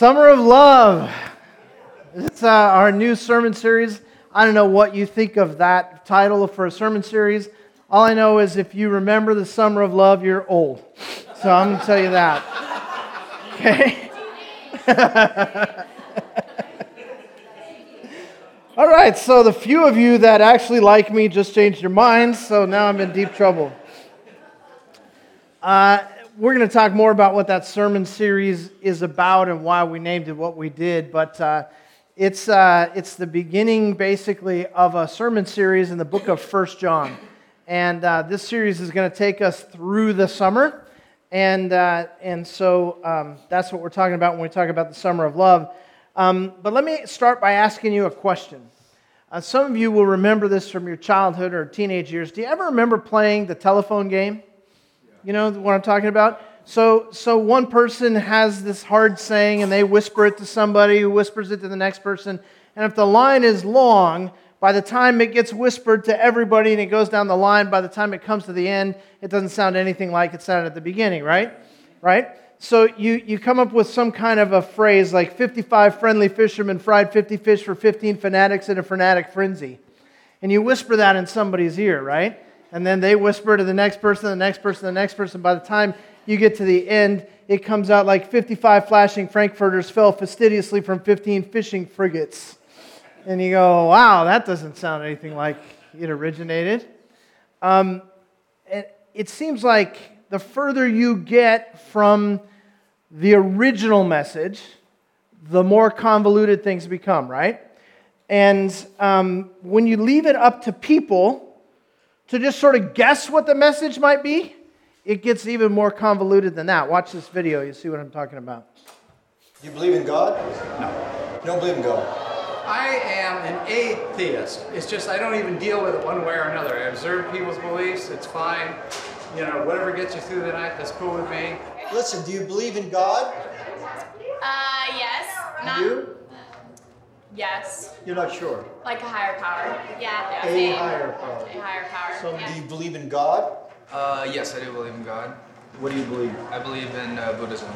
Summer of Love. It's uh, our new sermon series. I don't know what you think of that title for a sermon series. All I know is if you remember the Summer of Love, you're old. So I'm going to tell you that. Okay? All right, so the few of you that actually like me just changed your minds, so now I'm in deep trouble. Uh, we're going to talk more about what that sermon series is about and why we named it what we did, but uh, it's, uh, it's the beginning, basically, of a sermon series in the book of First John. And uh, this series is going to take us through the summer. And, uh, and so um, that's what we're talking about when we talk about the summer of love. Um, but let me start by asking you a question. Uh, some of you will remember this from your childhood or teenage years. Do you ever remember playing the telephone game? You know what I'm talking about? So, so one person has this hard saying and they whisper it to somebody who whispers it to the next person. And if the line is long, by the time it gets whispered to everybody and it goes down the line, by the time it comes to the end, it doesn't sound anything like it sounded at the beginning, right? Right? So you, you come up with some kind of a phrase like 55 friendly fishermen fried 50 fish for 15 fanatics in a fanatic frenzy. And you whisper that in somebody's ear, right? And then they whisper to the next person, the next person, the next person. By the time you get to the end, it comes out like 55 flashing Frankfurters fell fastidiously from 15 fishing frigates. And you go, wow, that doesn't sound anything like it originated. Um, it, it seems like the further you get from the original message, the more convoluted things become, right? And um, when you leave it up to people, to just sort of guess what the message might be, it gets even more convoluted than that. Watch this video, you see what I'm talking about. Do you believe in God? No. You don't believe in God? I am an atheist. It's just I don't even deal with it one way or another. I observe people's beliefs, it's fine. You know, whatever gets you through the night, that's cool with me. Listen, do you believe in God? Uh, yes. Not, You? Yes. You're not sure. Like a higher power. Yeah. yeah. A same. higher power. A higher power. So yeah. do you believe in God? Uh, yes, I do believe in God. What do you believe? I believe in uh, Buddhism.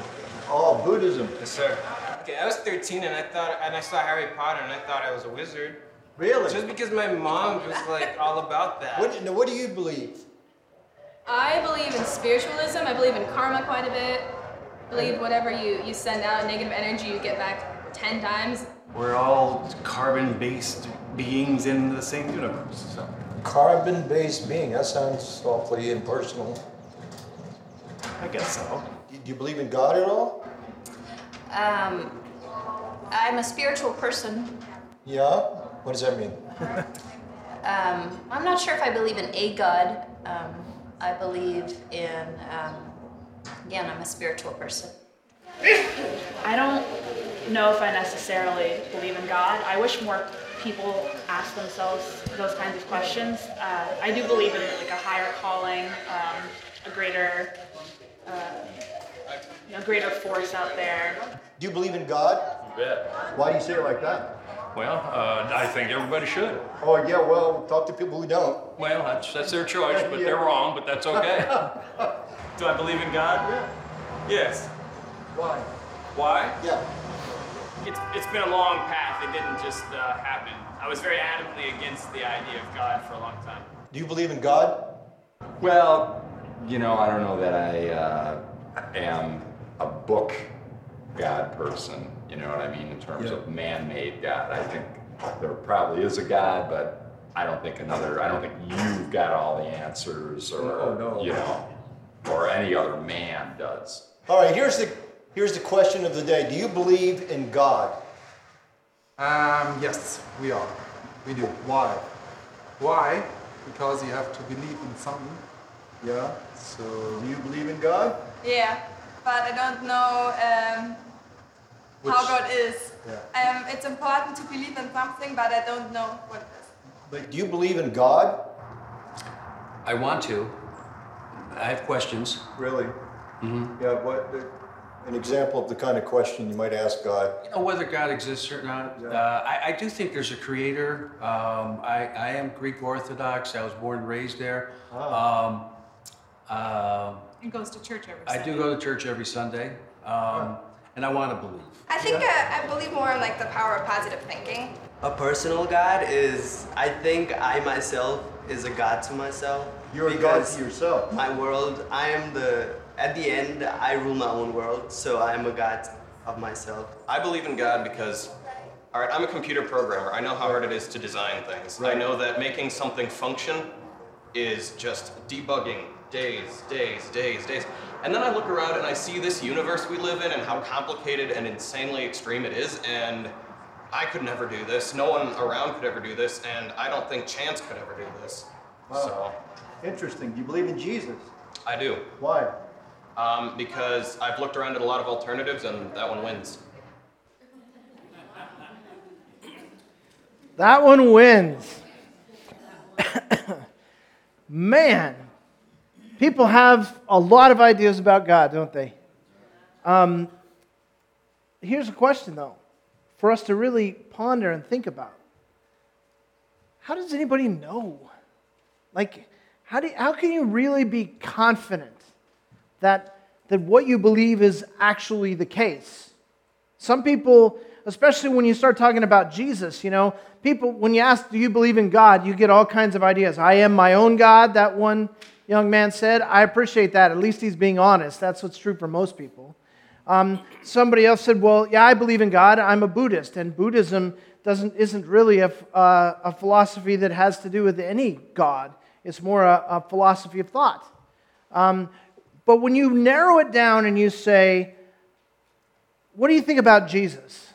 Oh, Buddhism. Yes, sir. Okay, I was 13 and I thought, and I saw Harry Potter and I thought I was a wizard. Really? Just because my mom was like all about that. What, now, what do you believe? I believe in spiritualism. I believe in karma quite a bit. I believe whatever you, you send out negative energy, you get back 10 times. We're all carbon-based beings in the same universe. So. Carbon-based being. That sounds awfully impersonal. I guess so. Do you believe in God at all? Um, I'm a spiritual person. Yeah. What does that mean? Um, I'm not sure if I believe in a God. Um, I believe in, um, again, I'm a spiritual person. I don't know if I necessarily believe in God. I wish more people ask themselves those kinds of questions. Uh, I do believe in like a higher calling, um, a greater, uh, you know, greater force out there. Do you believe in God? You bet. Why do you say it like that? Well, uh, I think everybody should. Oh, yeah, well, talk to people who don't. Well, that's, that's their choice, but they're wrong, but that's okay. Do I believe in God? Yeah. Yes. Why? Why? Yeah. It's, it's been a long path. It didn't just uh, happen. I was very adamantly against the idea of God for a long time. Do you believe in God? Well, you know, I don't know that I uh, am a book God person. You know what I mean in terms Yeah. of man-made God. I think there probably is a God, but I don't think another. I don't think you've got all the answers, or No, no. you know, or any other man does. All right, here's the here's the question of the day. Do you believe in God? Um, yes, we are. We do. Why? Why? Because you have to believe in something. Yeah. So, do you believe in God? Yeah, but I don't know um, how God is. Yeah. Um, it's important to believe in something, but I don't know what it is. But do you believe in God? I want to. I have questions. Really? hmm Yeah. What? An example of the kind of question you might ask God. You know, whether God exists or not, uh, I, I do think there's a creator. Um, I, I am Greek Orthodox. I was born and raised there. Um, um, And goes to church every Sunday. I do go to church every Sunday. Um, and I want to believe. I think uh, I believe more in like the power of positive thinking. A personal God is, I think I myself is a God to myself. You're a God to yourself. My world, I am the, at the end, I rule my own world, so I am a God of myself. I believe in God because, all right, I'm a computer programmer. I know how hard it is to design things. I know that making something function is just debugging days, days, days, days. And then I look around and I see this universe we live in and how complicated and insanely extreme it is, and I could never do this. No one around could ever do this, and I don't think Chance could ever do this. So, Interesting. Do you believe in Jesus? I do. Why? Um, because I've looked around at a lot of alternatives, and that one wins. That one wins. Man, people have a lot of ideas about God, don't they? Um, here's a question, though, for us to really ponder and think about. How does anybody know? Like, how, do, how can you really be confident that, that what you believe is actually the case? Some people, especially when you start talking about Jesus, you know, people, when you ask, do you believe in God, you get all kinds of ideas. I am my own God, that one young man said. I appreciate that. At least he's being honest. That's what's true for most people. Um, somebody else said, well, yeah, I believe in God. I'm a Buddhist. And Buddhism doesn't, isn't really a, uh, a philosophy that has to do with any God, it's more a, a philosophy of thought. Um, but when you narrow it down and you say, what do you think about Jesus?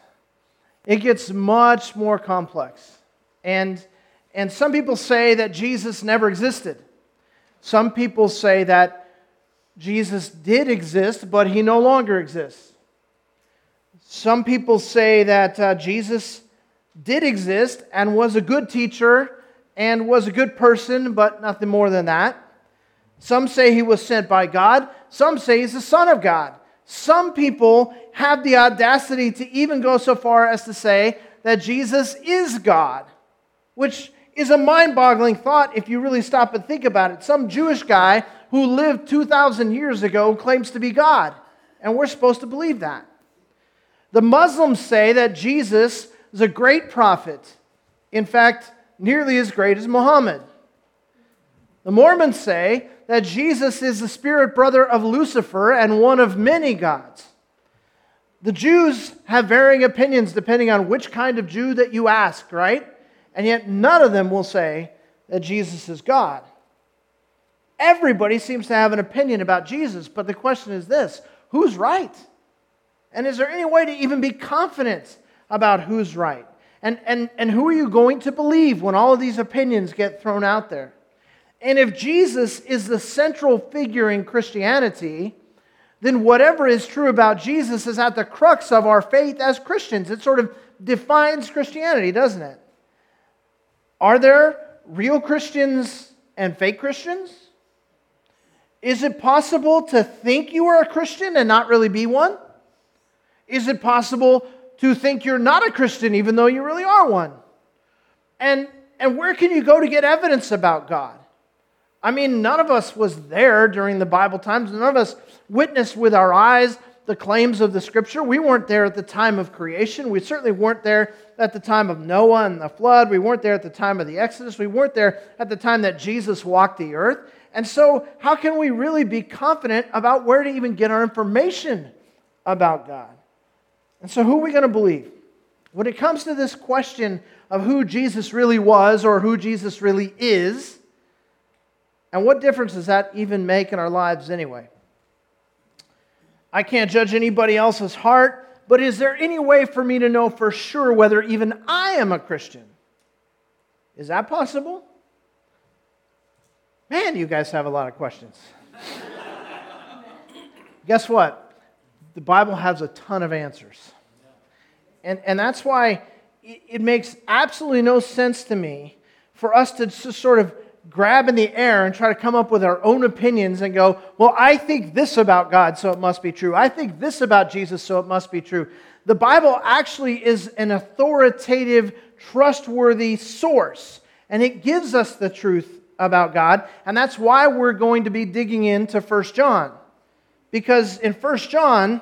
It gets much more complex. And, and some people say that Jesus never existed. Some people say that Jesus did exist, but he no longer exists. Some people say that uh, Jesus did exist and was a good teacher and was a good person, but nothing more than that. Some say he was sent by God. Some say he's the Son of God. Some people have the audacity to even go so far as to say that Jesus is God, which is a mind boggling thought if you really stop and think about it. Some Jewish guy who lived 2,000 years ago claims to be God, and we're supposed to believe that. The Muslims say that Jesus is a great prophet, in fact, nearly as great as Muhammad. The Mormons say that Jesus is the spirit brother of Lucifer and one of many gods. The Jews have varying opinions depending on which kind of Jew that you ask, right? And yet none of them will say that Jesus is God. Everybody seems to have an opinion about Jesus, but the question is this who's right? And is there any way to even be confident about who's right? And, and, and who are you going to believe when all of these opinions get thrown out there? And if Jesus is the central figure in Christianity, then whatever is true about Jesus is at the crux of our faith as Christians. It sort of defines Christianity, doesn't it? Are there real Christians and fake Christians? Is it possible to think you are a Christian and not really be one? Is it possible to think you're not a Christian even though you really are one? And, and where can you go to get evidence about God? I mean, none of us was there during the Bible times. None of us witnessed with our eyes the claims of the scripture. We weren't there at the time of creation. We certainly weren't there at the time of Noah and the flood. We weren't there at the time of the Exodus. We weren't there at the time that Jesus walked the earth. And so, how can we really be confident about where to even get our information about God? And so, who are we going to believe? When it comes to this question of who Jesus really was or who Jesus really is, and what difference does that even make in our lives anyway? I can't judge anybody else's heart, but is there any way for me to know for sure whether even I am a Christian? Is that possible? Man, you guys have a lot of questions. Guess what? The Bible has a ton of answers. And, and that's why it, it makes absolutely no sense to me for us to sort of grab in the air and try to come up with our own opinions and go, well, I think this about God, so it must be true. I think this about Jesus, so it must be true. The Bible actually is an authoritative, trustworthy source, and it gives us the truth about God, and that's why we're going to be digging into 1 John. Because in 1 John,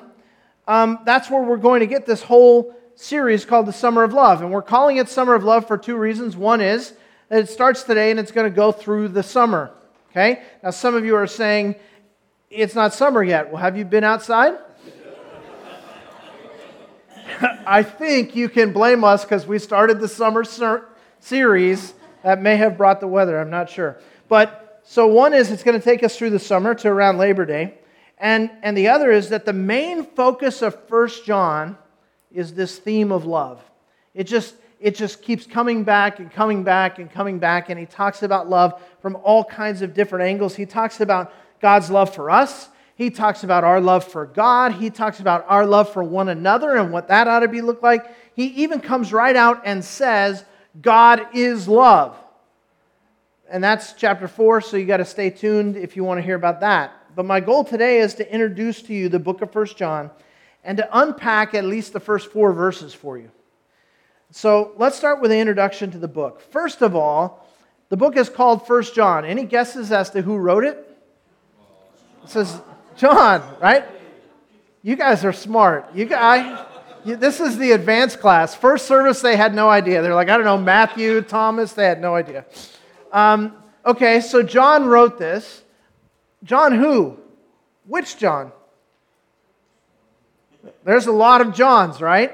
um, that's where we're going to get this whole series called the Summer of Love. And we're calling it Summer of Love for two reasons. One is it starts today and it's going to go through the summer. Okay? Now, some of you are saying, it's not summer yet. Well, have you been outside? I think you can blame us because we started the summer ser- series that may have brought the weather. I'm not sure. But so one is it's going to take us through the summer to around Labor Day. And, and the other is that the main focus of First John is this theme of love. It just, it just keeps coming back and coming back and coming back. And he talks about love from all kinds of different angles. He talks about God's love for us. He talks about our love for God. He talks about our love for one another and what that ought to be look like. He even comes right out and says, God is love. And that's chapter 4, so you got to stay tuned if you want to hear about that. But my goal today is to introduce to you the book of First John and to unpack at least the first four verses for you. So let's start with the introduction to the book. First of all, the book is called First John. Any guesses as to who wrote it? It says John, right? You guys are smart. You guys, this is the advanced class. First service, they had no idea. They're like, I don't know, Matthew, Thomas, they had no idea. Um, okay, so John wrote this. John who? Which John? There's a lot of Johns, right?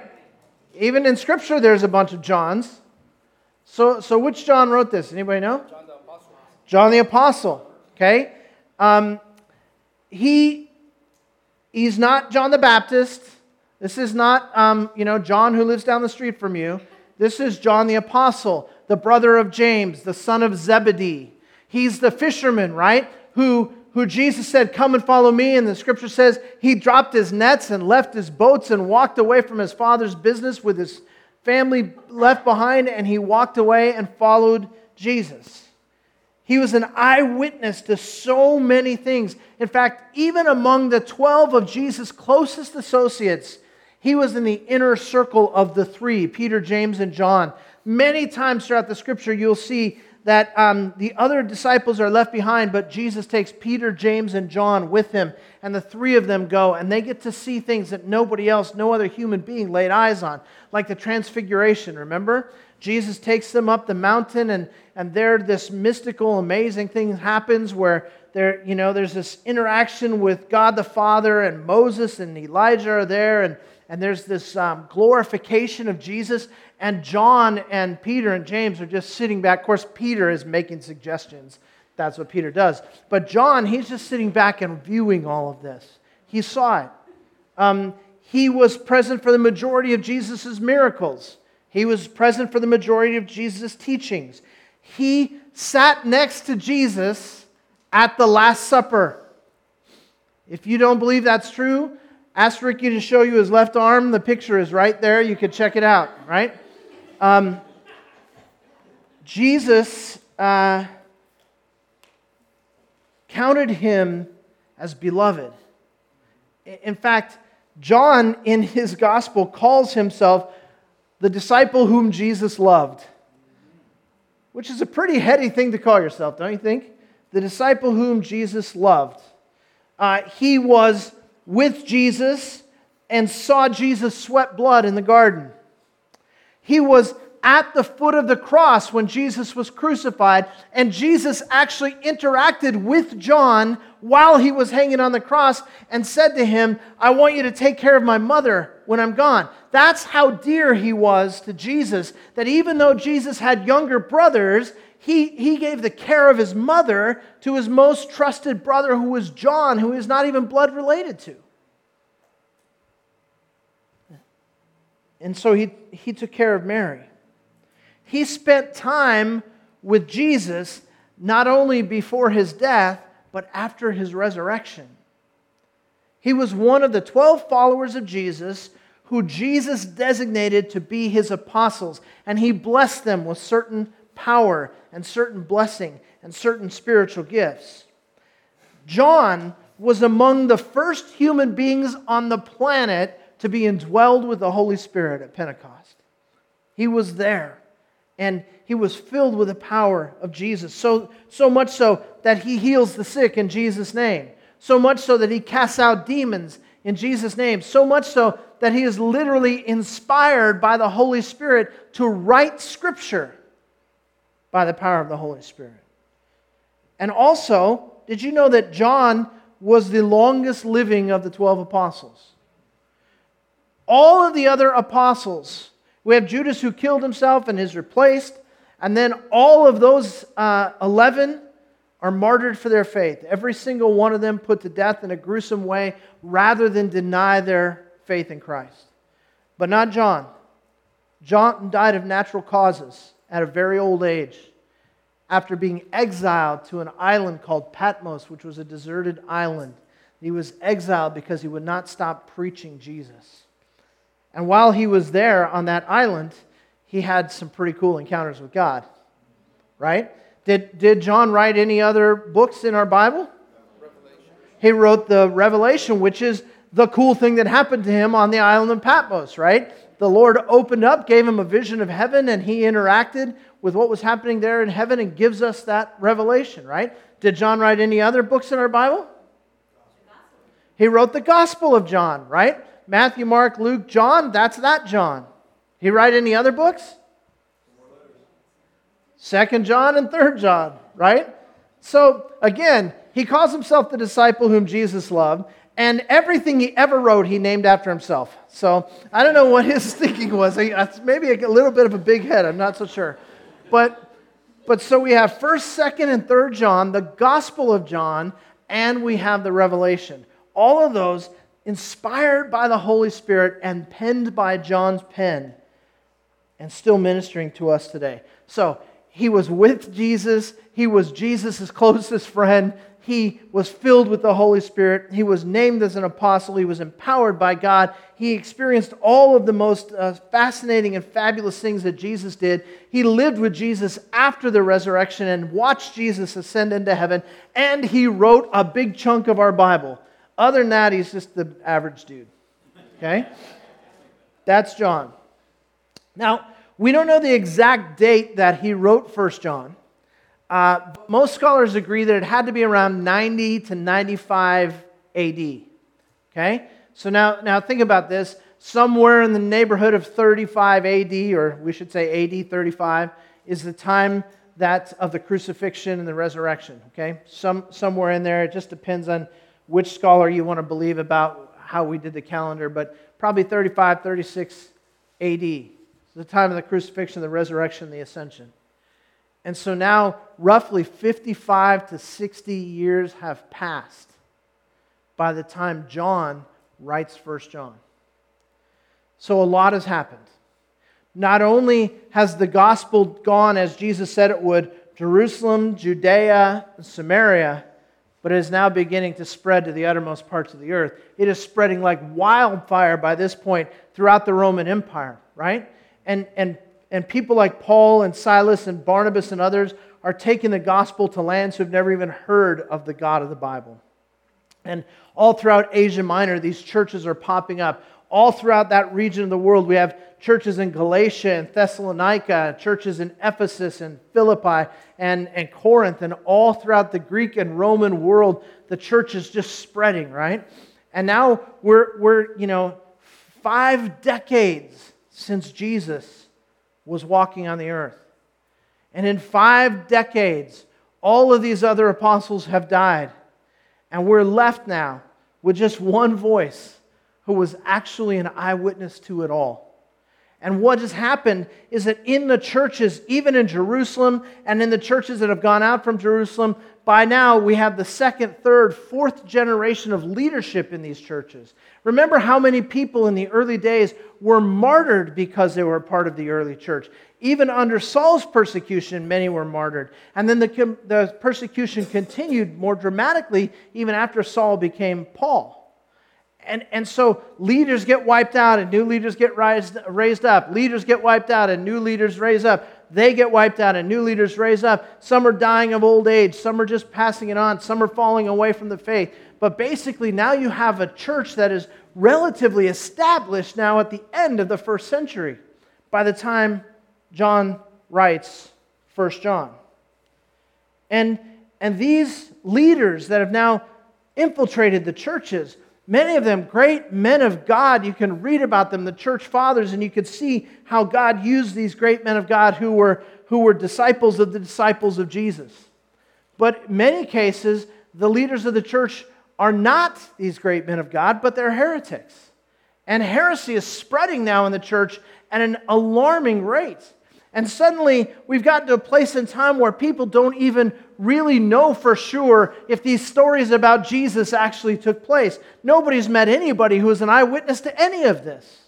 Even in Scripture, there's a bunch of Johns. So, so which John wrote this? Anybody know? John the Apostle. John the Apostle. Okay. Um, he, he's not John the Baptist. This is not, um, you know, John who lives down the street from you. This is John the Apostle, the brother of James, the son of Zebedee. He's the fisherman, right? Who who Jesus said, Come and follow me. And the scripture says he dropped his nets and left his boats and walked away from his father's business with his family left behind, and he walked away and followed Jesus. He was an eyewitness to so many things. In fact, even among the 12 of Jesus' closest associates, he was in the inner circle of the three Peter, James, and John. Many times throughout the scripture, you'll see that um, the other disciples are left behind, but Jesus takes Peter, James, and John with him, and the three of them go, and they get to see things that nobody else, no other human being laid eyes on, like the transfiguration, remember? Jesus takes them up the mountain, and, and there this mystical, amazing thing happens where there, you know, there's this interaction with God the Father, and Moses and Elijah are there, and, and there's this um, glorification of Jesus, and John and Peter and James are just sitting back. Of course, Peter is making suggestions. That's what Peter does. But John, he's just sitting back and viewing all of this. He saw it. Um, he was present for the majority of Jesus' miracles. He was present for the majority of Jesus' teachings. He sat next to Jesus at the Last Supper. If you don't believe that's true, ask Ricky to show you his left arm. The picture is right there. You could check it out, right? Um, Jesus uh, counted him as beloved. In fact, John in his gospel calls himself the disciple whom Jesus loved, which is a pretty heady thing to call yourself, don't you think? The disciple whom Jesus loved. Uh, he was with Jesus and saw Jesus sweat blood in the garden. He was at the foot of the cross when Jesus was crucified, and Jesus actually interacted with John while he was hanging on the cross and said to him, I want you to take care of my mother when I'm gone. That's how dear he was to Jesus, that even though Jesus had younger brothers, he, he gave the care of his mother to his most trusted brother, who was John, who is not even blood related to. And so he, he took care of Mary. He spent time with Jesus not only before his death, but after his resurrection. He was one of the 12 followers of Jesus who Jesus designated to be his apostles, and he blessed them with certain power and certain blessing and certain spiritual gifts. John was among the first human beings on the planet to be indwelled with the Holy Spirit at Pentecost. He was there and he was filled with the power of Jesus. So, so much so that he heals the sick in Jesus' name. So much so that he casts out demons in Jesus' name, so much so that he is literally inspired by the Holy Spirit to write Scripture by the power of the Holy Spirit. And also, did you know that John was the longest living of the 12 apostles? All of the other apostles, we have Judas who killed himself and is replaced, and then all of those uh, 11 are martyred for their faith. Every single one of them put to death in a gruesome way rather than deny their faith in Christ. But not John. John died of natural causes at a very old age after being exiled to an island called Patmos, which was a deserted island. He was exiled because he would not stop preaching Jesus. And while he was there on that island, he had some pretty cool encounters with God. Right? Did, did John write any other books in our Bible? He wrote the Revelation, which is the cool thing that happened to him on the island of Patmos, right? The Lord opened up, gave him a vision of heaven, and he interacted with what was happening there in heaven and gives us that revelation, right? Did John write any other books in our Bible? He wrote the Gospel of John, right? Matthew, Mark, Luke, John, that's that John. He write any other books? Second John and Third John, right? So again, he calls himself the disciple whom Jesus loved, and everything he ever wrote, he named after himself. So I don't know what his thinking was. Maybe a little bit of a big head. I'm not so sure. But, but so we have 1st, 2nd, and 3rd John, the Gospel of John, and we have the Revelation. All of those inspired by the Holy Spirit and penned by John's pen and still ministering to us today. So he was with Jesus, he was Jesus' closest friend. He was filled with the Holy Spirit. He was named as an apostle. He was empowered by God. He experienced all of the most uh, fascinating and fabulous things that Jesus did. He lived with Jesus after the resurrection and watched Jesus ascend into heaven. And he wrote a big chunk of our Bible. Other than that, he's just the average dude. Okay? That's John. Now, we don't know the exact date that he wrote 1 John. Uh, most scholars agree that it had to be around 90 to 95 AD. Okay? So now, now think about this. Somewhere in the neighborhood of 35 AD, or we should say AD 35, is the time that of the crucifixion and the resurrection. Okay? Some, somewhere in there. It just depends on which scholar you want to believe about how we did the calendar, but probably 35, 36 AD. the time of the crucifixion, the resurrection, the ascension. And so now, roughly 55 to 60 years have passed by the time John writes 1 John. So a lot has happened. Not only has the gospel gone as Jesus said it would, Jerusalem, Judea, and Samaria, but it is now beginning to spread to the uttermost parts of the earth. It is spreading like wildfire by this point throughout the Roman Empire, right? And, and and people like Paul and Silas and Barnabas and others are taking the gospel to lands who've never even heard of the God of the Bible. And all throughout Asia Minor, these churches are popping up. All throughout that region of the world, we have churches in Galatia and Thessalonica, churches in Ephesus and Philippi and, and Corinth, and all throughout the Greek and Roman world, the church is just spreading, right? And now we're, we're you know, five decades since Jesus was walking on the earth. And in five decades, all of these other apostles have died. And we're left now with just one voice who was actually an eyewitness to it all. And what has happened is that in the churches, even in Jerusalem and in the churches that have gone out from Jerusalem, by now we have the second, third, fourth generation of leadership in these churches. Remember how many people in the early days were martyred because they were part of the early church. Even under Saul's persecution, many were martyred. And then the, the persecution continued more dramatically even after Saul became Paul. And, and so leaders get wiped out and new leaders get raised, raised up. Leaders get wiped out and new leaders raise up. They get wiped out and new leaders raise up. Some are dying of old age. Some are just passing it on. Some are falling away from the faith. But basically, now you have a church that is relatively established now at the end of the first century by the time John writes 1 John. And, and these leaders that have now infiltrated the churches, Many of them great men of God. You can read about them, the church fathers, and you could see how God used these great men of God who were, who were disciples of the disciples of Jesus. But in many cases, the leaders of the church are not these great men of God, but they're heretics. And heresy is spreading now in the church at an alarming rate. And suddenly, we've gotten to a place in time where people don't even really know for sure if these stories about Jesus actually took place. Nobody's met anybody who is an eyewitness to any of this.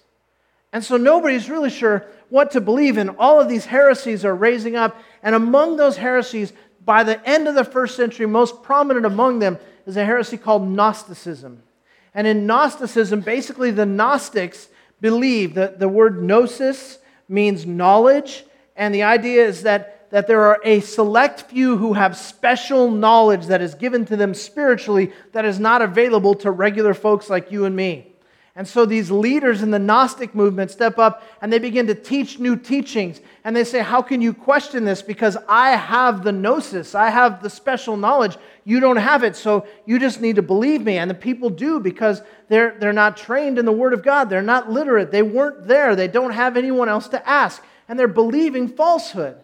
And so nobody's really sure what to believe in. All of these heresies are raising up. And among those heresies, by the end of the first century, most prominent among them is a heresy called Gnosticism. And in Gnosticism, basically the Gnostics believe that the word gnosis means knowledge and the idea is that, that there are a select few who have special knowledge that is given to them spiritually that is not available to regular folks like you and me. And so these leaders in the Gnostic movement step up and they begin to teach new teachings. And they say, How can you question this? Because I have the gnosis, I have the special knowledge. You don't have it, so you just need to believe me. And the people do because they're, they're not trained in the Word of God. They're not literate. They weren't there. They don't have anyone else to ask and they're believing falsehood.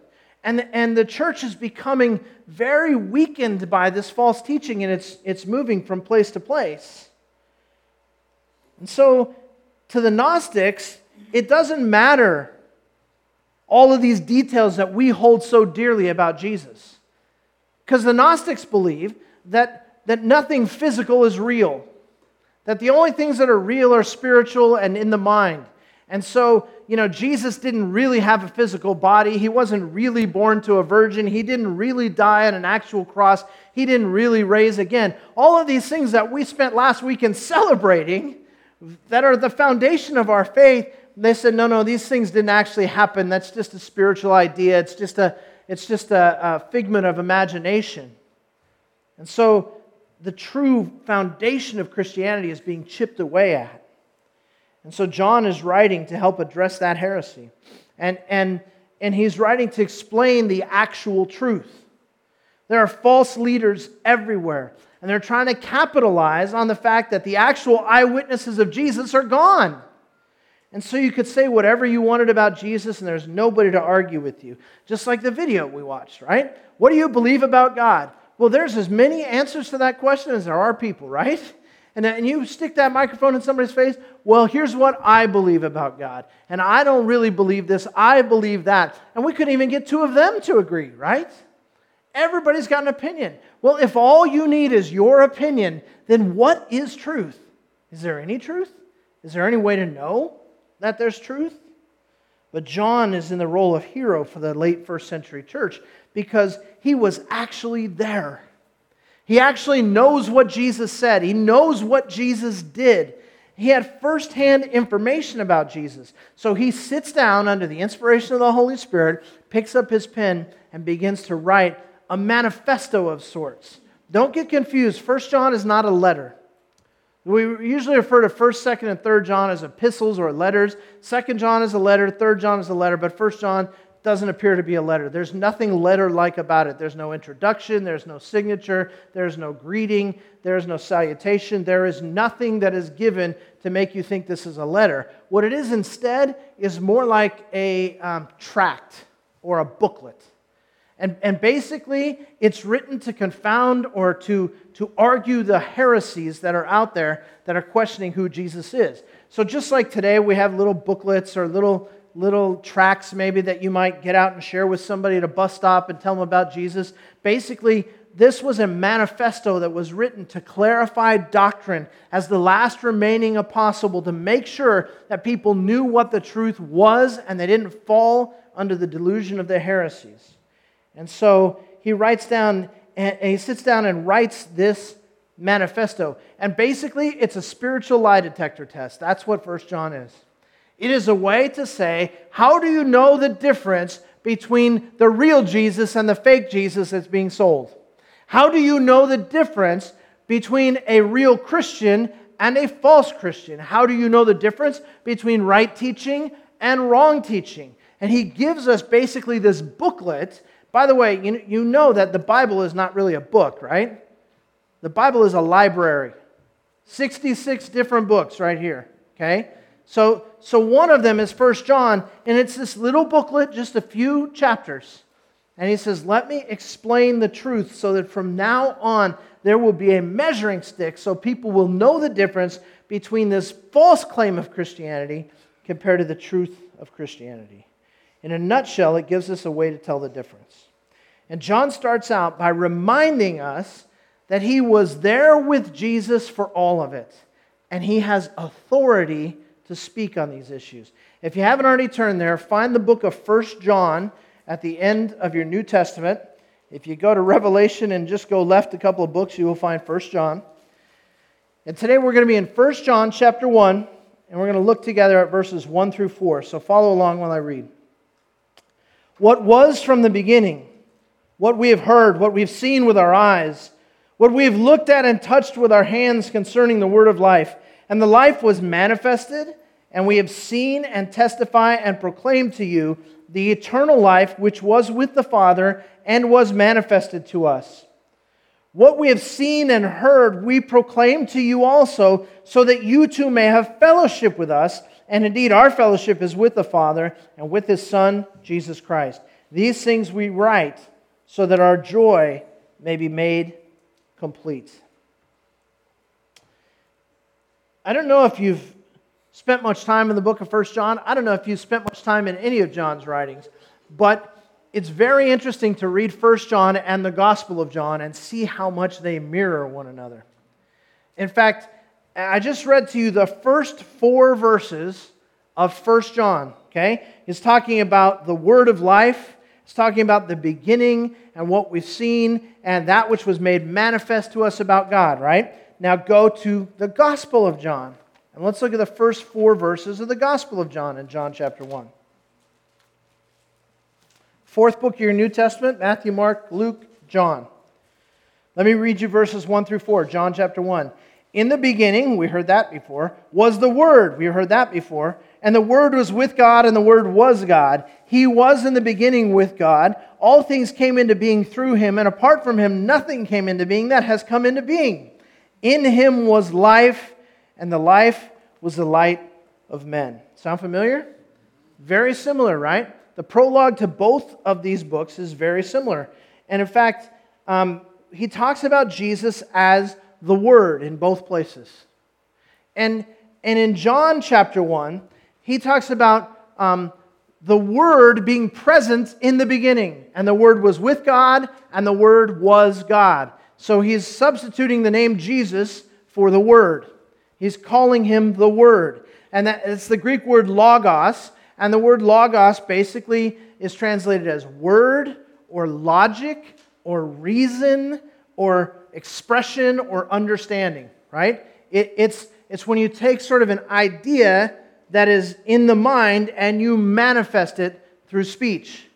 And, and the church is becoming very weakened by this false teaching, and it's, it's moving from place to place. And so, to the Gnostics, it doesn't matter all of these details that we hold so dearly about Jesus. Because the Gnostics believe that, that nothing physical is real, that the only things that are real are spiritual and in the mind. And so, you know, Jesus didn't really have a physical body. He wasn't really born to a virgin. He didn't really die on an actual cross. He didn't really raise again. All of these things that we spent last weekend celebrating, that are the foundation of our faith, they said, no, no, these things didn't actually happen. That's just a spiritual idea. It's just a, it's just a, a figment of imagination. And so the true foundation of Christianity is being chipped away at. And so John is writing to help address that heresy. And, and, and he's writing to explain the actual truth. There are false leaders everywhere, and they're trying to capitalize on the fact that the actual eyewitnesses of Jesus are gone. And so you could say whatever you wanted about Jesus, and there's nobody to argue with you. Just like the video we watched, right? What do you believe about God? Well, there's as many answers to that question as there are people, right? and, and you stick that microphone in somebody's face, well, here's what I believe about God. And I don't really believe this, I believe that. And we couldn't even get two of them to agree, right? Everybody's got an opinion. Well, if all you need is your opinion, then what is truth? Is there any truth? Is there any way to know that there's truth? But John is in the role of hero for the late first century church because he was actually there. He actually knows what Jesus said, he knows what Jesus did. He had firsthand information about Jesus. So he sits down under the inspiration of the Holy Spirit, picks up his pen, and begins to write a manifesto of sorts. Don't get confused. First John is not a letter. We usually refer to 1st, 2nd, and 3rd John as epistles or letters. 2nd John is a letter, 3rd John is a letter, but 1st John doesn't appear to be a letter. There's nothing letter like about it. There's no introduction, there's no signature, there's no greeting, there's no salutation. There is nothing that is given to make you think this is a letter. What it is instead is more like a um, tract or a booklet. And, and basically, it's written to confound or to, to argue the heresies that are out there that are questioning who Jesus is. So, just like today, we have little booklets or little little tracts maybe that you might get out and share with somebody at a bus stop and tell them about Jesus. Basically, this was a manifesto that was written to clarify doctrine as the last remaining apostle to make sure that people knew what the truth was and they didn't fall under the delusion of the heresies. And so he writes down and he sits down and writes this manifesto. And basically, it's a spiritual lie detector test. That's what First John is. It is a way to say, how do you know the difference between the real Jesus and the fake Jesus that's being sold? How do you know the difference between a real Christian and a false Christian? How do you know the difference between right teaching and wrong teaching? And he gives us basically this booklet. By the way, you, you know that the Bible is not really a book, right? The Bible is a library. 66 different books right here, okay? So, so one of them is First John, and it's this little booklet, just a few chapters. And he says, Let me explain the truth so that from now on there will be a measuring stick so people will know the difference between this false claim of Christianity compared to the truth of Christianity. In a nutshell, it gives us a way to tell the difference. And John starts out by reminding us that he was there with Jesus for all of it, and he has authority to speak on these issues. If you haven't already turned there, find the book of First John at the end of your New Testament. If you go to Revelation and just go left a couple of books, you will find First John. And today we're going to be in First John chapter 1, and we're going to look together at verses 1 through 4. So follow along while I read. What was from the beginning, what we have heard, what we've seen with our eyes, what we have looked at and touched with our hands concerning the word of life, and the life was manifested, and we have seen and testify and proclaim to you the eternal life which was with the Father and was manifested to us. What we have seen and heard, we proclaim to you also, so that you too may have fellowship with us. And indeed, our fellowship is with the Father and with His Son, Jesus Christ. These things we write so that our joy may be made complete. I don't know if you've spent much time in the book of First John. I don't know if you've spent much time in any of John's writings, but it's very interesting to read First John and the Gospel of John and see how much they mirror one another. In fact, I just read to you the first four verses of First John, okay? It's talking about the word of life, it's talking about the beginning and what we've seen and that which was made manifest to us about God, right? Now go to the Gospel of John. And let's look at the first four verses of the Gospel of John in John chapter 1. Fourth book of your New Testament Matthew, Mark, Luke, John. Let me read you verses 1 through 4. John chapter 1. In the beginning, we heard that before, was the Word. We heard that before. And the Word was with God, and the Word was God. He was in the beginning with God. All things came into being through him, and apart from him, nothing came into being that has come into being. In him was life and the life was the light of men. Sound familiar? Very similar, right? The prologue to both of these books is very similar. And in fact, um, he talks about Jesus as the Word in both places. And, and in John chapter 1, he talks about um, the Word being present in the beginning. And the Word was with God, and the Word was God. So he's substituting the name Jesus for the Word. He's calling him the Word. And that, it's the Greek word logos. And the word logos basically is translated as word or logic or reason or expression or understanding, right? It, it's, it's when you take sort of an idea that is in the mind and you manifest it through speech.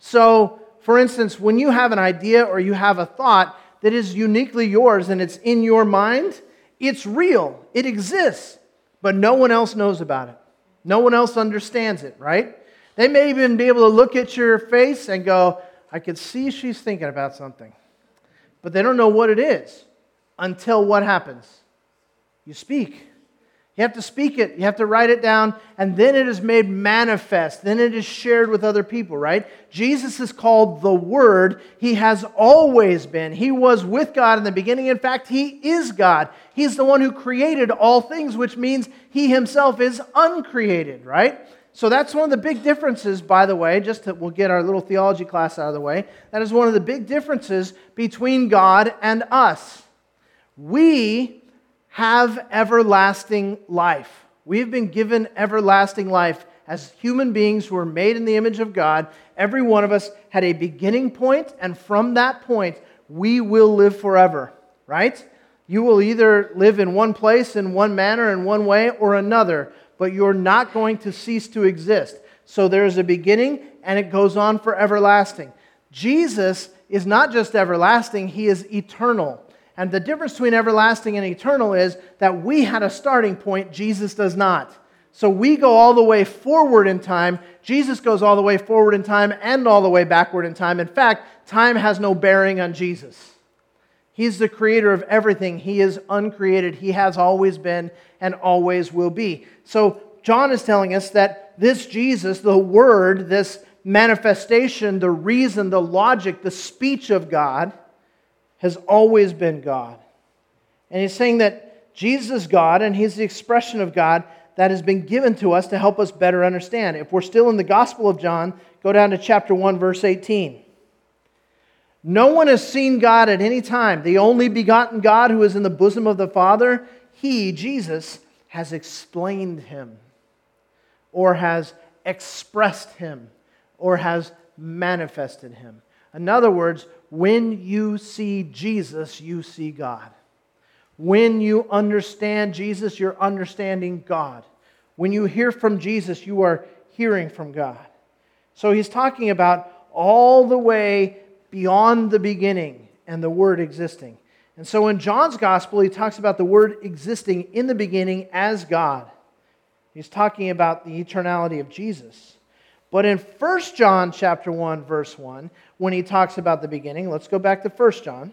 So, for instance, when you have an idea or you have a thought that is uniquely yours and it's in your mind, it's real, it exists, but no one else knows about it. No one else understands it, right? They may even be able to look at your face and go, I could see she's thinking about something. But they don't know what it is until what happens? You speak. You have to speak it, you have to write it down, and then it is made manifest. Then it is shared with other people, right? Jesus is called the Word. He has always been. He was with God in the beginning. In fact, He is God. He's the one who created all things, which means He Himself is uncreated, right? So that's one of the big differences, by the way, just that we'll get our little theology class out of the way. That is one of the big differences between God and us. We have everlasting life. We have been given everlasting life as human beings who are made in the image of God. Every one of us had a beginning point, and from that point, we will live forever, right? You will either live in one place, in one manner, in one way, or another, but you're not going to cease to exist. So there is a beginning, and it goes on for everlasting. Jesus is not just everlasting, he is eternal. And the difference between everlasting and eternal is that we had a starting point, Jesus does not. So we go all the way forward in time. Jesus goes all the way forward in time and all the way backward in time. In fact, time has no bearing on Jesus. He's the creator of everything. He is uncreated. He has always been and always will be. So, John is telling us that this Jesus, the Word, this manifestation, the reason, the logic, the speech of God, has always been God. And he's saying that Jesus is God and he's the expression of God that has been given to us to help us better understand. If we're still in the Gospel of John, go down to chapter 1, verse 18. No one has seen God at any time. The only begotten God who is in the bosom of the Father, he, Jesus, has explained him or has expressed him or has manifested him. In other words, when you see Jesus, you see God. When you understand Jesus, you're understanding God. When you hear from Jesus, you are hearing from God. So he's talking about all the way beyond the beginning and the Word existing. And so in John's Gospel, he talks about the Word existing in the beginning as God. He's talking about the eternality of Jesus. But in 1 John chapter 1 verse 1, when he talks about the beginning, let's go back to 1 John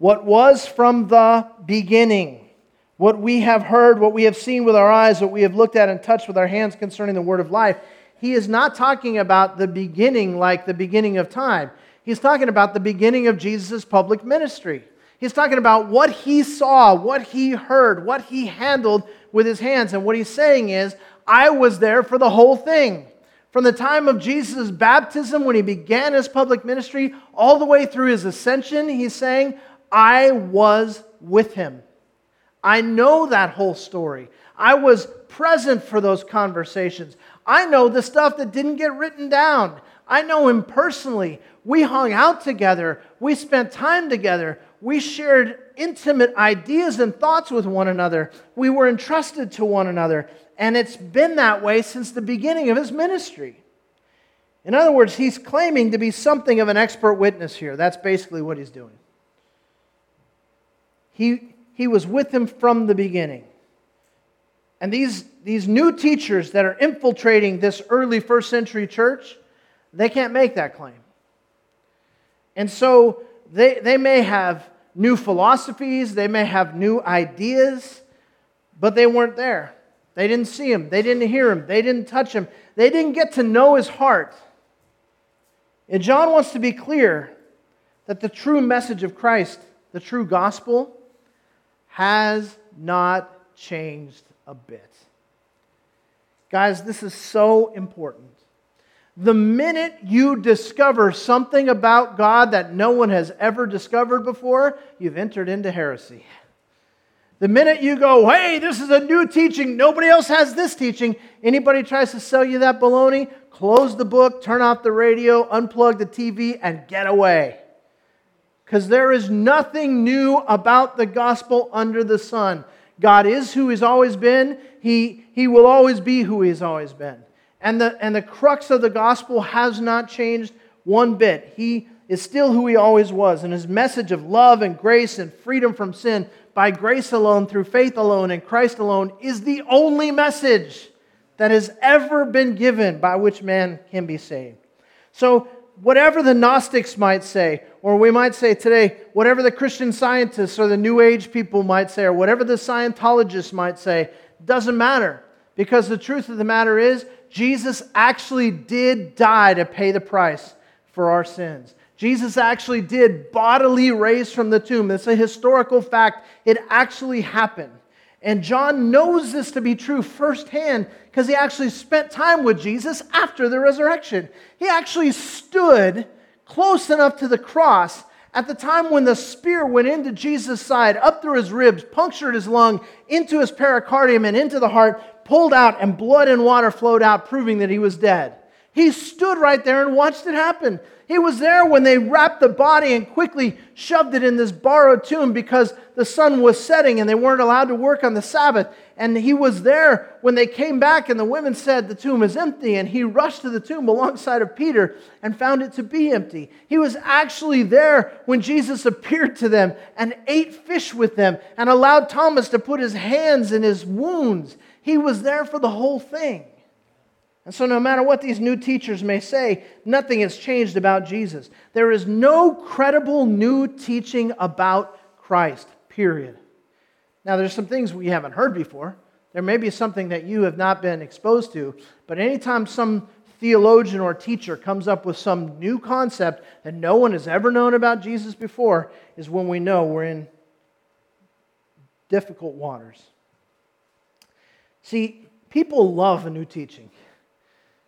what was from the beginning, what we have heard, what we have seen with our eyes, what we have looked at and touched with our hands concerning the word of life. He is not talking about the beginning like the beginning of time. He's talking about the beginning of Jesus' public ministry. He's talking about what he saw, what he heard, what he handled with his hands. And what he's saying is, I was there for the whole thing. From the time of Jesus' baptism, when he began his public ministry, all the way through his ascension, he's saying, I was with him. I know that whole story. I was present for those conversations. I know the stuff that didn't get written down. I know him personally. We hung out together. We spent time together. We shared intimate ideas and thoughts with one another. We were entrusted to one another. And it's been that way since the beginning of his ministry. In other words, he's claiming to be something of an expert witness here. That's basically what he's doing. He, he was with him from the beginning. And these, these new teachers that are infiltrating this early first century church, they can't make that claim. And so they, they may have new philosophies, they may have new ideas, but they weren't there. They didn't see him, they didn't hear him, they didn't touch him, they didn't get to know his heart. And John wants to be clear that the true message of Christ, the true gospel, has not changed a bit. Guys, this is so important. The minute you discover something about God that no one has ever discovered before, you've entered into heresy. The minute you go, hey, this is a new teaching, nobody else has this teaching, anybody tries to sell you that baloney, close the book, turn off the radio, unplug the TV, and get away because there is nothing new about the gospel under the sun. God is who He's always been, He, he will always be who He has always been. And the, and the crux of the gospel has not changed one bit. He is still who He always was. And His message of love and grace and freedom from sin by grace alone, through faith alone, and Christ alone is the only message that has ever been given by which man can be saved. So, whatever the Gnostics might say, or we might say today, whatever the Christian scientists or the New Age people might say, or whatever the Scientologists might say, doesn't matter. Because the truth of the matter is, Jesus actually did die to pay the price for our sins. Jesus actually did bodily raise from the tomb. It's a historical fact. It actually happened. And John knows this to be true firsthand because he actually spent time with Jesus after the resurrection. He actually stood close enough to the cross at the time when the spear went into Jesus' side, up through his ribs, punctured his lung, into his pericardium, and into the heart, pulled out, and blood and water flowed out, proving that he was dead. He stood right there and watched it happen. He was there when they wrapped the body and quickly shoved it in this borrowed tomb because the sun was setting and they weren't allowed to work on the Sabbath. And he was there when they came back and the women said the tomb is empty. And he rushed to the tomb alongside of Peter and found it to be empty. He was actually there when Jesus appeared to them and ate fish with them and allowed Thomas to put his hands in his wounds. He was there for the whole thing. And so, no matter what these new teachers may say, nothing has changed about Jesus. There is no credible new teaching about Christ, period. Now, there's some things we haven't heard before. There may be something that you have not been exposed to, but anytime some theologian or teacher comes up with some new concept that no one has ever known about Jesus before, is when we know we're in difficult waters. See, people love a new teaching.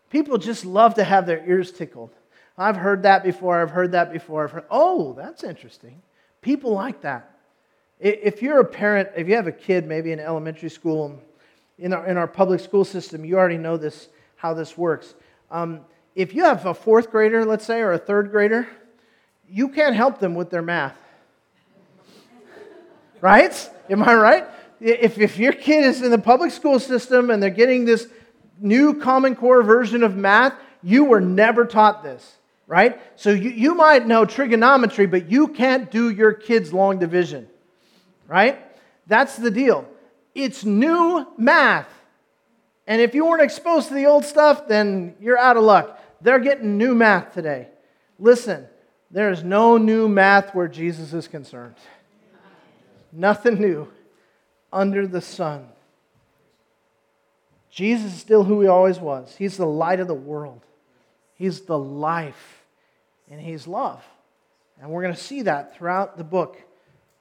People just love to have their ears tickled. I've heard that before, I've heard that before. I've heard, oh, that's interesting. People like that. If you're a parent, if you have a kid maybe in elementary school, in our, in our public school system, you already know this, how this works. Um, if you have a fourth grader, let's say, or a third grader, you can't help them with their math. right? Am I right? If, if your kid is in the public school system and they're getting this new Common Core version of math, you were never taught this, right? So you, you might know trigonometry, but you can't do your kid's long division, right? That's the deal. It's new math. And if you weren't exposed to the old stuff, then you're out of luck. They're getting new math today. Listen, there is no new math where Jesus is concerned. Nothing new under the sun. Jesus is still who he always was. He's the light of the world, he's the life, and he's love. And we're going to see that throughout the book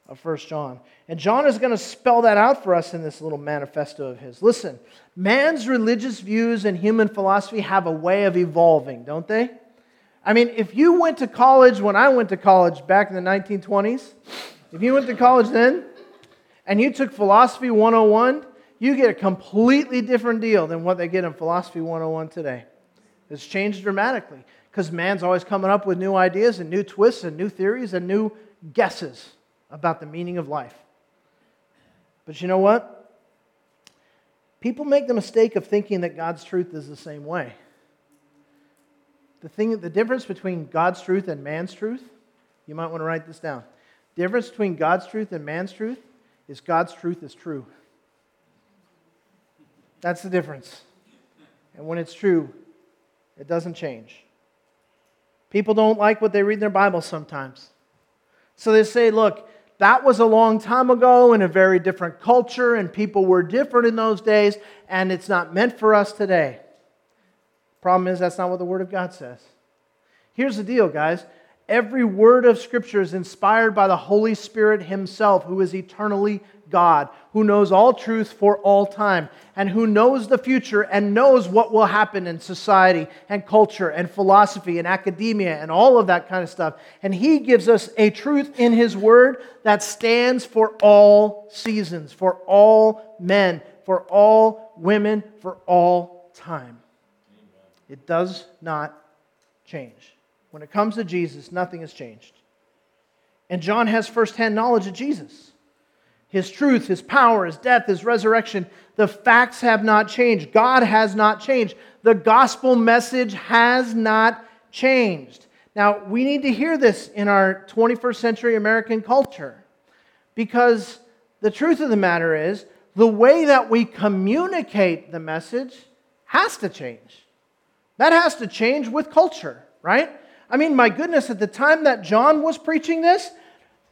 of First John. And John is going to spell that out for us in this little manifesto of his. Listen, man's religious views and human philosophy have a way of evolving, don't they? I mean, if you went to college when I went to college back in the 1920s, if you went to college then and you took Philosophy 101, you get a completely different deal than what they get in Philosophy 101 today. It's changed dramatically because man's always coming up with new ideas and new twists and new theories and new guesses about the meaning of life. But you know what? People make the mistake of thinking that God's truth is the same way. The, thing, the difference between God's truth and man's truth, you might want to write this down. The difference between God's truth and man's truth is God's truth is true. That's the difference. And when it's true, it doesn't change. People don't like what they read in their Bible sometimes. So they say, look, that was a long time ago in a very different culture, and people were different in those days, and it's not meant for us today. Problem is, that's not what the Word of God says. Here's the deal, guys. Every word of Scripture is inspired by the Holy Spirit Himself, who is eternally God, who knows all truth for all time, and who knows the future and knows what will happen in society and culture and philosophy and academia and all of that kind of stuff. And He gives us a truth in His Word that stands for all seasons, for all men, for all women, for all time. It does not change. When it comes to Jesus, nothing has changed. And John has firsthand knowledge of Jesus his truth, his power, his death, his resurrection. The facts have not changed. God has not changed. The gospel message has not changed. Now, we need to hear this in our 21st century American culture because the truth of the matter is the way that we communicate the message has to change. That has to change with culture, right? I mean, my goodness, at the time that John was preaching this,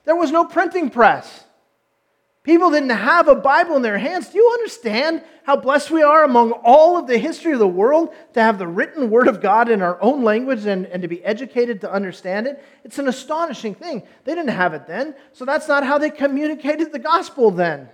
there was no printing press. People didn't have a Bible in their hands. Do you understand how blessed we are among all of the history of the world to have the written Word of God in our own language and, and to be educated to understand it? It's an astonishing thing. They didn't have it then, so that's not how they communicated the gospel then.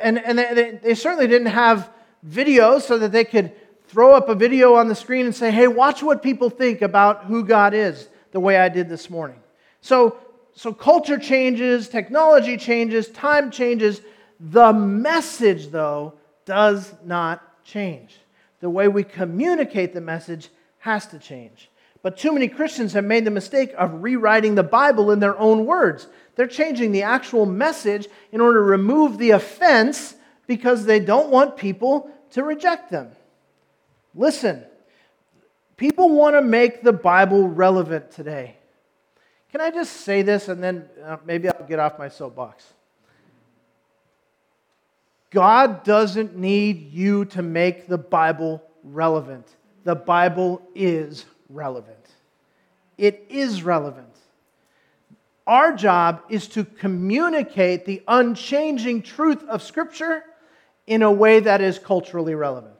And, and they, they certainly didn't have videos so that they could throw up a video on the screen and say, hey, watch what people think about who God is, the way I did this morning. So so culture changes, technology changes, time changes. The message, though, does not change. The way we communicate the message has to change. But too many Christians have made the mistake of rewriting the Bible in their own words. They're changing the actual message in order to remove the offense because they don't want people to reject them. Listen, people want to make the Bible relevant today. Can I just say this and then uh, maybe I'll get off my soapbox? God doesn't need you to make the Bible relevant. The Bible is relevant. It is relevant. Our job is to communicate the unchanging truth of Scripture in a way that is culturally relevant.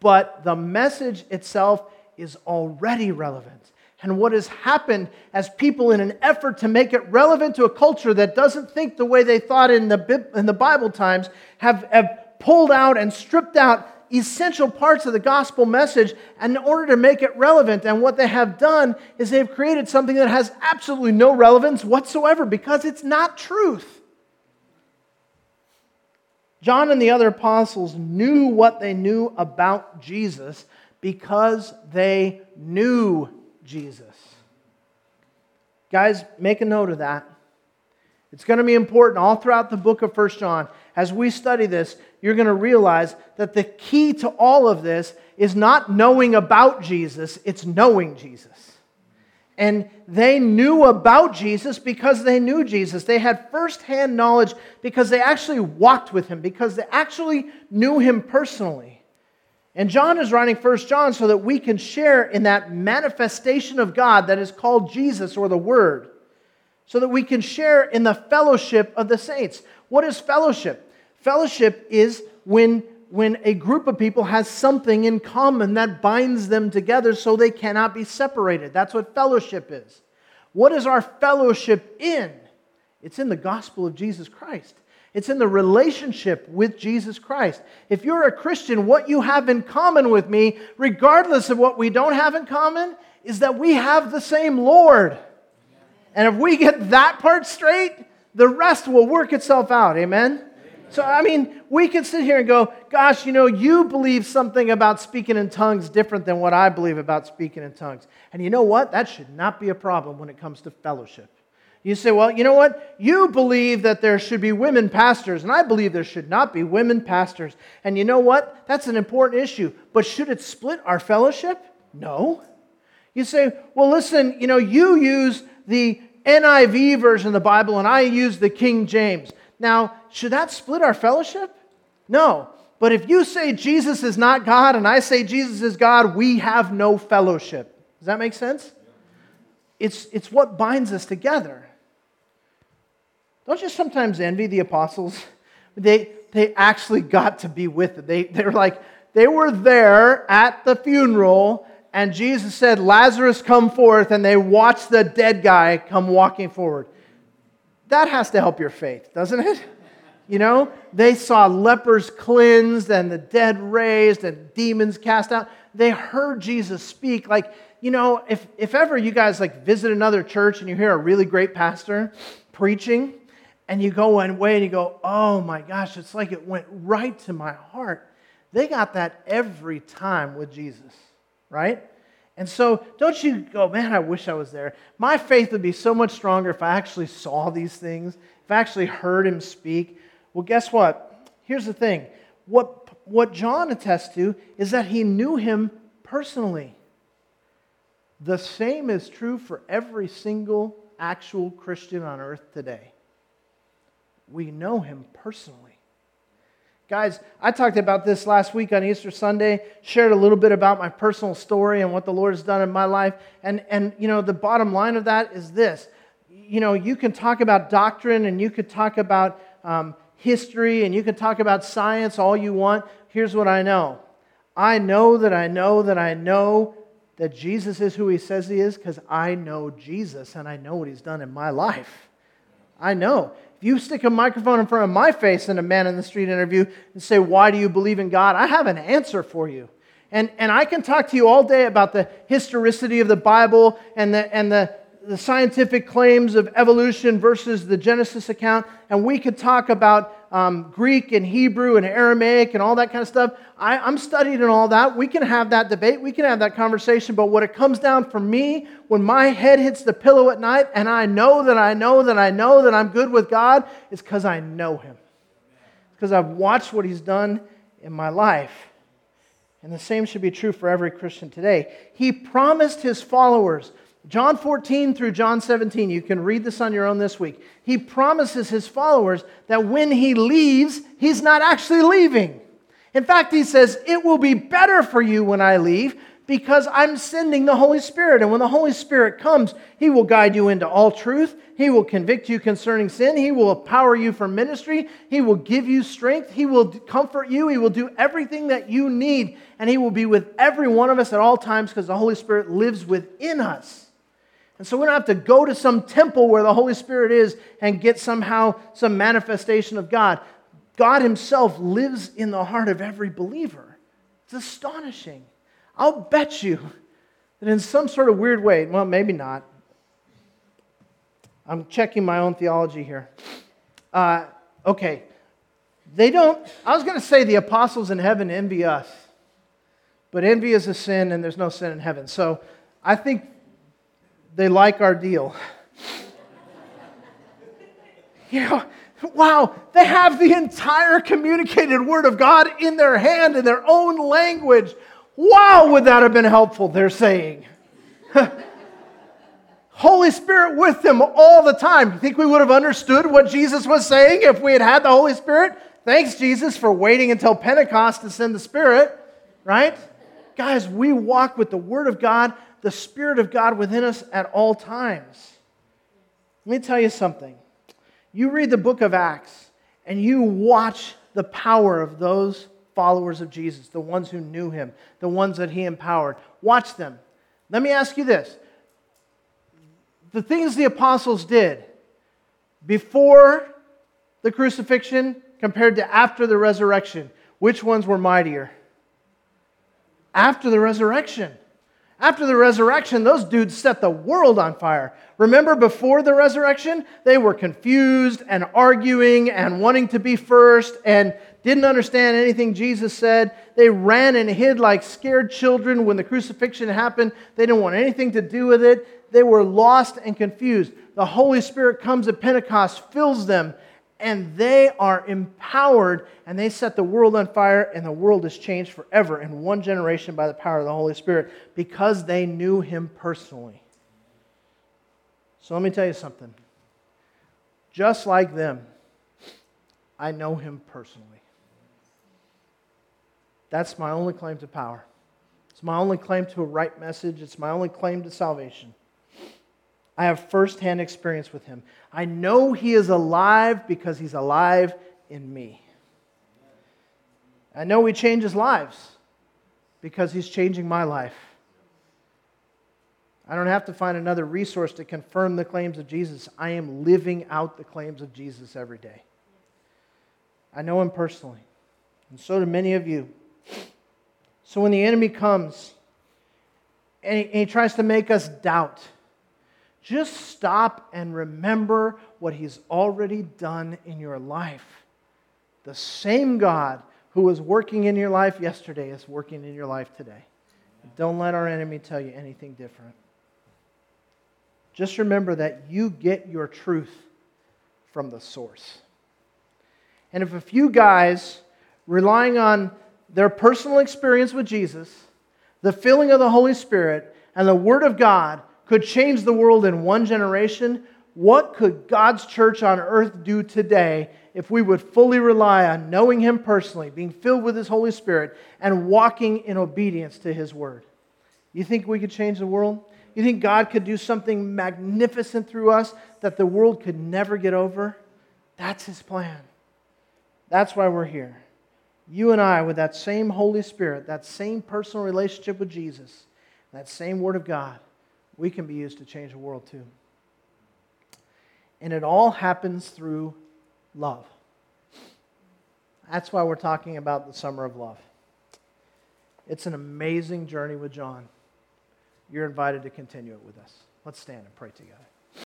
But the message itself is already relevant. And what has happened as people, in an effort to make it relevant to a culture that doesn't think the way they thought in the, in the Bible times, have, have pulled out and stripped out essential parts of the gospel message in order to make it relevant. And what they have done is they've created something that has absolutely no relevance whatsoever because it's not truth. John and the other apostles knew what they knew about Jesus because they knew Jesus. Guys, make a note of that. It's going to be important all throughout the book of First John. As we study this, you're going to realize that the key to all of this is not knowing about Jesus, it's knowing Jesus. And they knew about Jesus because they knew Jesus. They had firsthand knowledge because they actually walked with him, because they actually knew him personally. And John is writing First John so that we can share in that manifestation of God that is called Jesus or the Word, so that we can share in the fellowship of the saints. What is fellowship? Fellowship is when, when a group of people has something in common that binds them together so they cannot be separated. That's what fellowship is. What is our fellowship in? It's in the gospel of Jesus Christ. It's in the relationship with Jesus Christ. If you're a Christian, what you have in common with me, regardless of what we don't have in common, is that we have the same Lord. And if we get that part straight, the rest will work itself out. Amen? So, I mean, we could sit here and go, gosh, you know, you believe something about speaking in tongues different than what I believe about speaking in tongues. And you know what? That should not be a problem when it comes to fellowship. You say, well, you know what? You believe that there should be women pastors, and I believe there should not be women pastors. And you know what? That's an important issue. But should it split our fellowship? No. You say, well, listen, you know, you use the NIV version of the Bible, and I use the King James. Now, should that split our fellowship? No. But if you say Jesus is not God and I say Jesus is God, we have no fellowship. Does that make sense? It's, it's what binds us together. Don't you sometimes envy the apostles? They, they actually got to be with it. They, they were like, they were there at the funeral, and Jesus said, Lazarus, come forth, and they watched the dead guy come walking forward. That has to help your faith, doesn't it? You know, they saw lepers cleansed and the dead raised and demons cast out. They heard Jesus speak. Like, you know, if, if ever you guys like visit another church and you hear a really great pastor preaching, and you go one way and you go, oh my gosh, it's like it went right to my heart. They got that every time with Jesus, right? And so don't you go, man, I wish I was there. My faith would be so much stronger if I actually saw these things, if I actually heard him speak. Well, guess what? Here's the thing. What, what John attests to is that he knew him personally. The same is true for every single actual Christian on earth today we know him personally. Guys, I talked about this last week on Easter Sunday, shared a little bit about my personal story and what the Lord has done in my life. And, and you know, the bottom line of that is this. You know, you can talk about doctrine and you could talk about um, history and you can talk about science all you want. Here's what I know I know that I know that I know that Jesus is who he says he is because I know Jesus and I know what he's done in my life. I know you stick a microphone in front of my face in a man in the street interview and say, Why do you believe in God? I have an answer for you. And, and I can talk to you all day about the historicity of the Bible and the, and the, the scientific claims of evolution versus the Genesis account, and we could talk about um, Greek and Hebrew and Aramaic and all that kind of stuff. I, I'm studying and all that. We can have that debate, we can have that conversation, but what it comes down for me, when my head hits the pillow at night and I know that I know that I know that I'm good with God, is because I know Him. Because I've watched what He's done in my life. And the same should be true for every Christian today. He promised His followers John 14 through John 17, you can read this on your own this week. He promises his followers that when he leaves, he's not actually leaving. In fact, he says, It will be better for you when I leave because I'm sending the Holy Spirit. And when the Holy Spirit comes, He will guide you into all truth. He will convict you concerning sin. He will empower you for ministry. He will give you strength. He will comfort you. He will do everything that you need. And He will be with every one of us at all times because the Holy Spirit lives within us. And so we don't have to go to some temple where the Holy Spirit is and get somehow some manifestation of God. God Himself lives in the heart of every believer. It's astonishing. I'll bet you that in some sort of weird way, well, maybe not. I'm checking my own theology here. Uh, okay. They don't, I was going to say the apostles in heaven envy us, but envy is a sin and there's no sin in heaven. So I think they like our deal. you know, wow, they have the entire communicated Word of God in their hand in their own language. Wow, would that have been helpful, they're saying. Holy Spirit with them all the time. You think we would have understood what Jesus was saying if we had had the Holy Spirit? Thanks, Jesus, for waiting until Pentecost to send the Spirit, right? Guys, we walk with the Word of God, the Spirit of God within us at all times. Let me tell you something. You read the book of Acts and you watch the power of those followers of Jesus, the ones who knew him, the ones that he empowered. Watch them. Let me ask you this the things the apostles did before the crucifixion compared to after the resurrection, which ones were mightier? After the resurrection. After the resurrection, those dudes set the world on fire. Remember, before the resurrection, they were confused and arguing and wanting to be first and didn't understand anything Jesus said. They ran and hid like scared children when the crucifixion happened. They didn't want anything to do with it. They were lost and confused. The Holy Spirit comes at Pentecost, fills them, and they are empowered and they set the world on fire, and the world is changed forever in one generation by the power of the Holy Spirit because they knew Him personally. So let me tell you something. Just like them, I know Him personally. That's my only claim to power. It's my only claim to a right message. It's my only claim to salvation. I have firsthand experience with him. I know he is alive because he's alive in me. I know he changes lives because he's changing my life. I don't have to find another resource to confirm the claims of Jesus. I am living out the claims of Jesus every day. I know him personally, and so do many of you. So when the enemy comes and he, and he tries to make us doubt, just stop and remember what he's already done in your life. The same God who was working in your life yesterday is working in your life today. Don't let our enemy tell you anything different. Just remember that you get your truth from the source. And if a few guys relying on their personal experience with Jesus, the filling of the Holy Spirit, and the Word of God could change the world in one generation, what could God's church on earth do today if we would fully rely on knowing Him personally, being filled with His Holy Spirit, and walking in obedience to His Word? You think we could change the world? You think God could do something magnificent through us that the world could never get over? That's His plan. That's why we're here you and I, with that same Holy Spirit, that same personal relationship with Jesus, that same Word of God, we can be used to change the world too. And it all happens through love. That's why we're talking about the summer of love. It's an amazing journey with John. You're invited to continue it with us. Let's stand and pray together.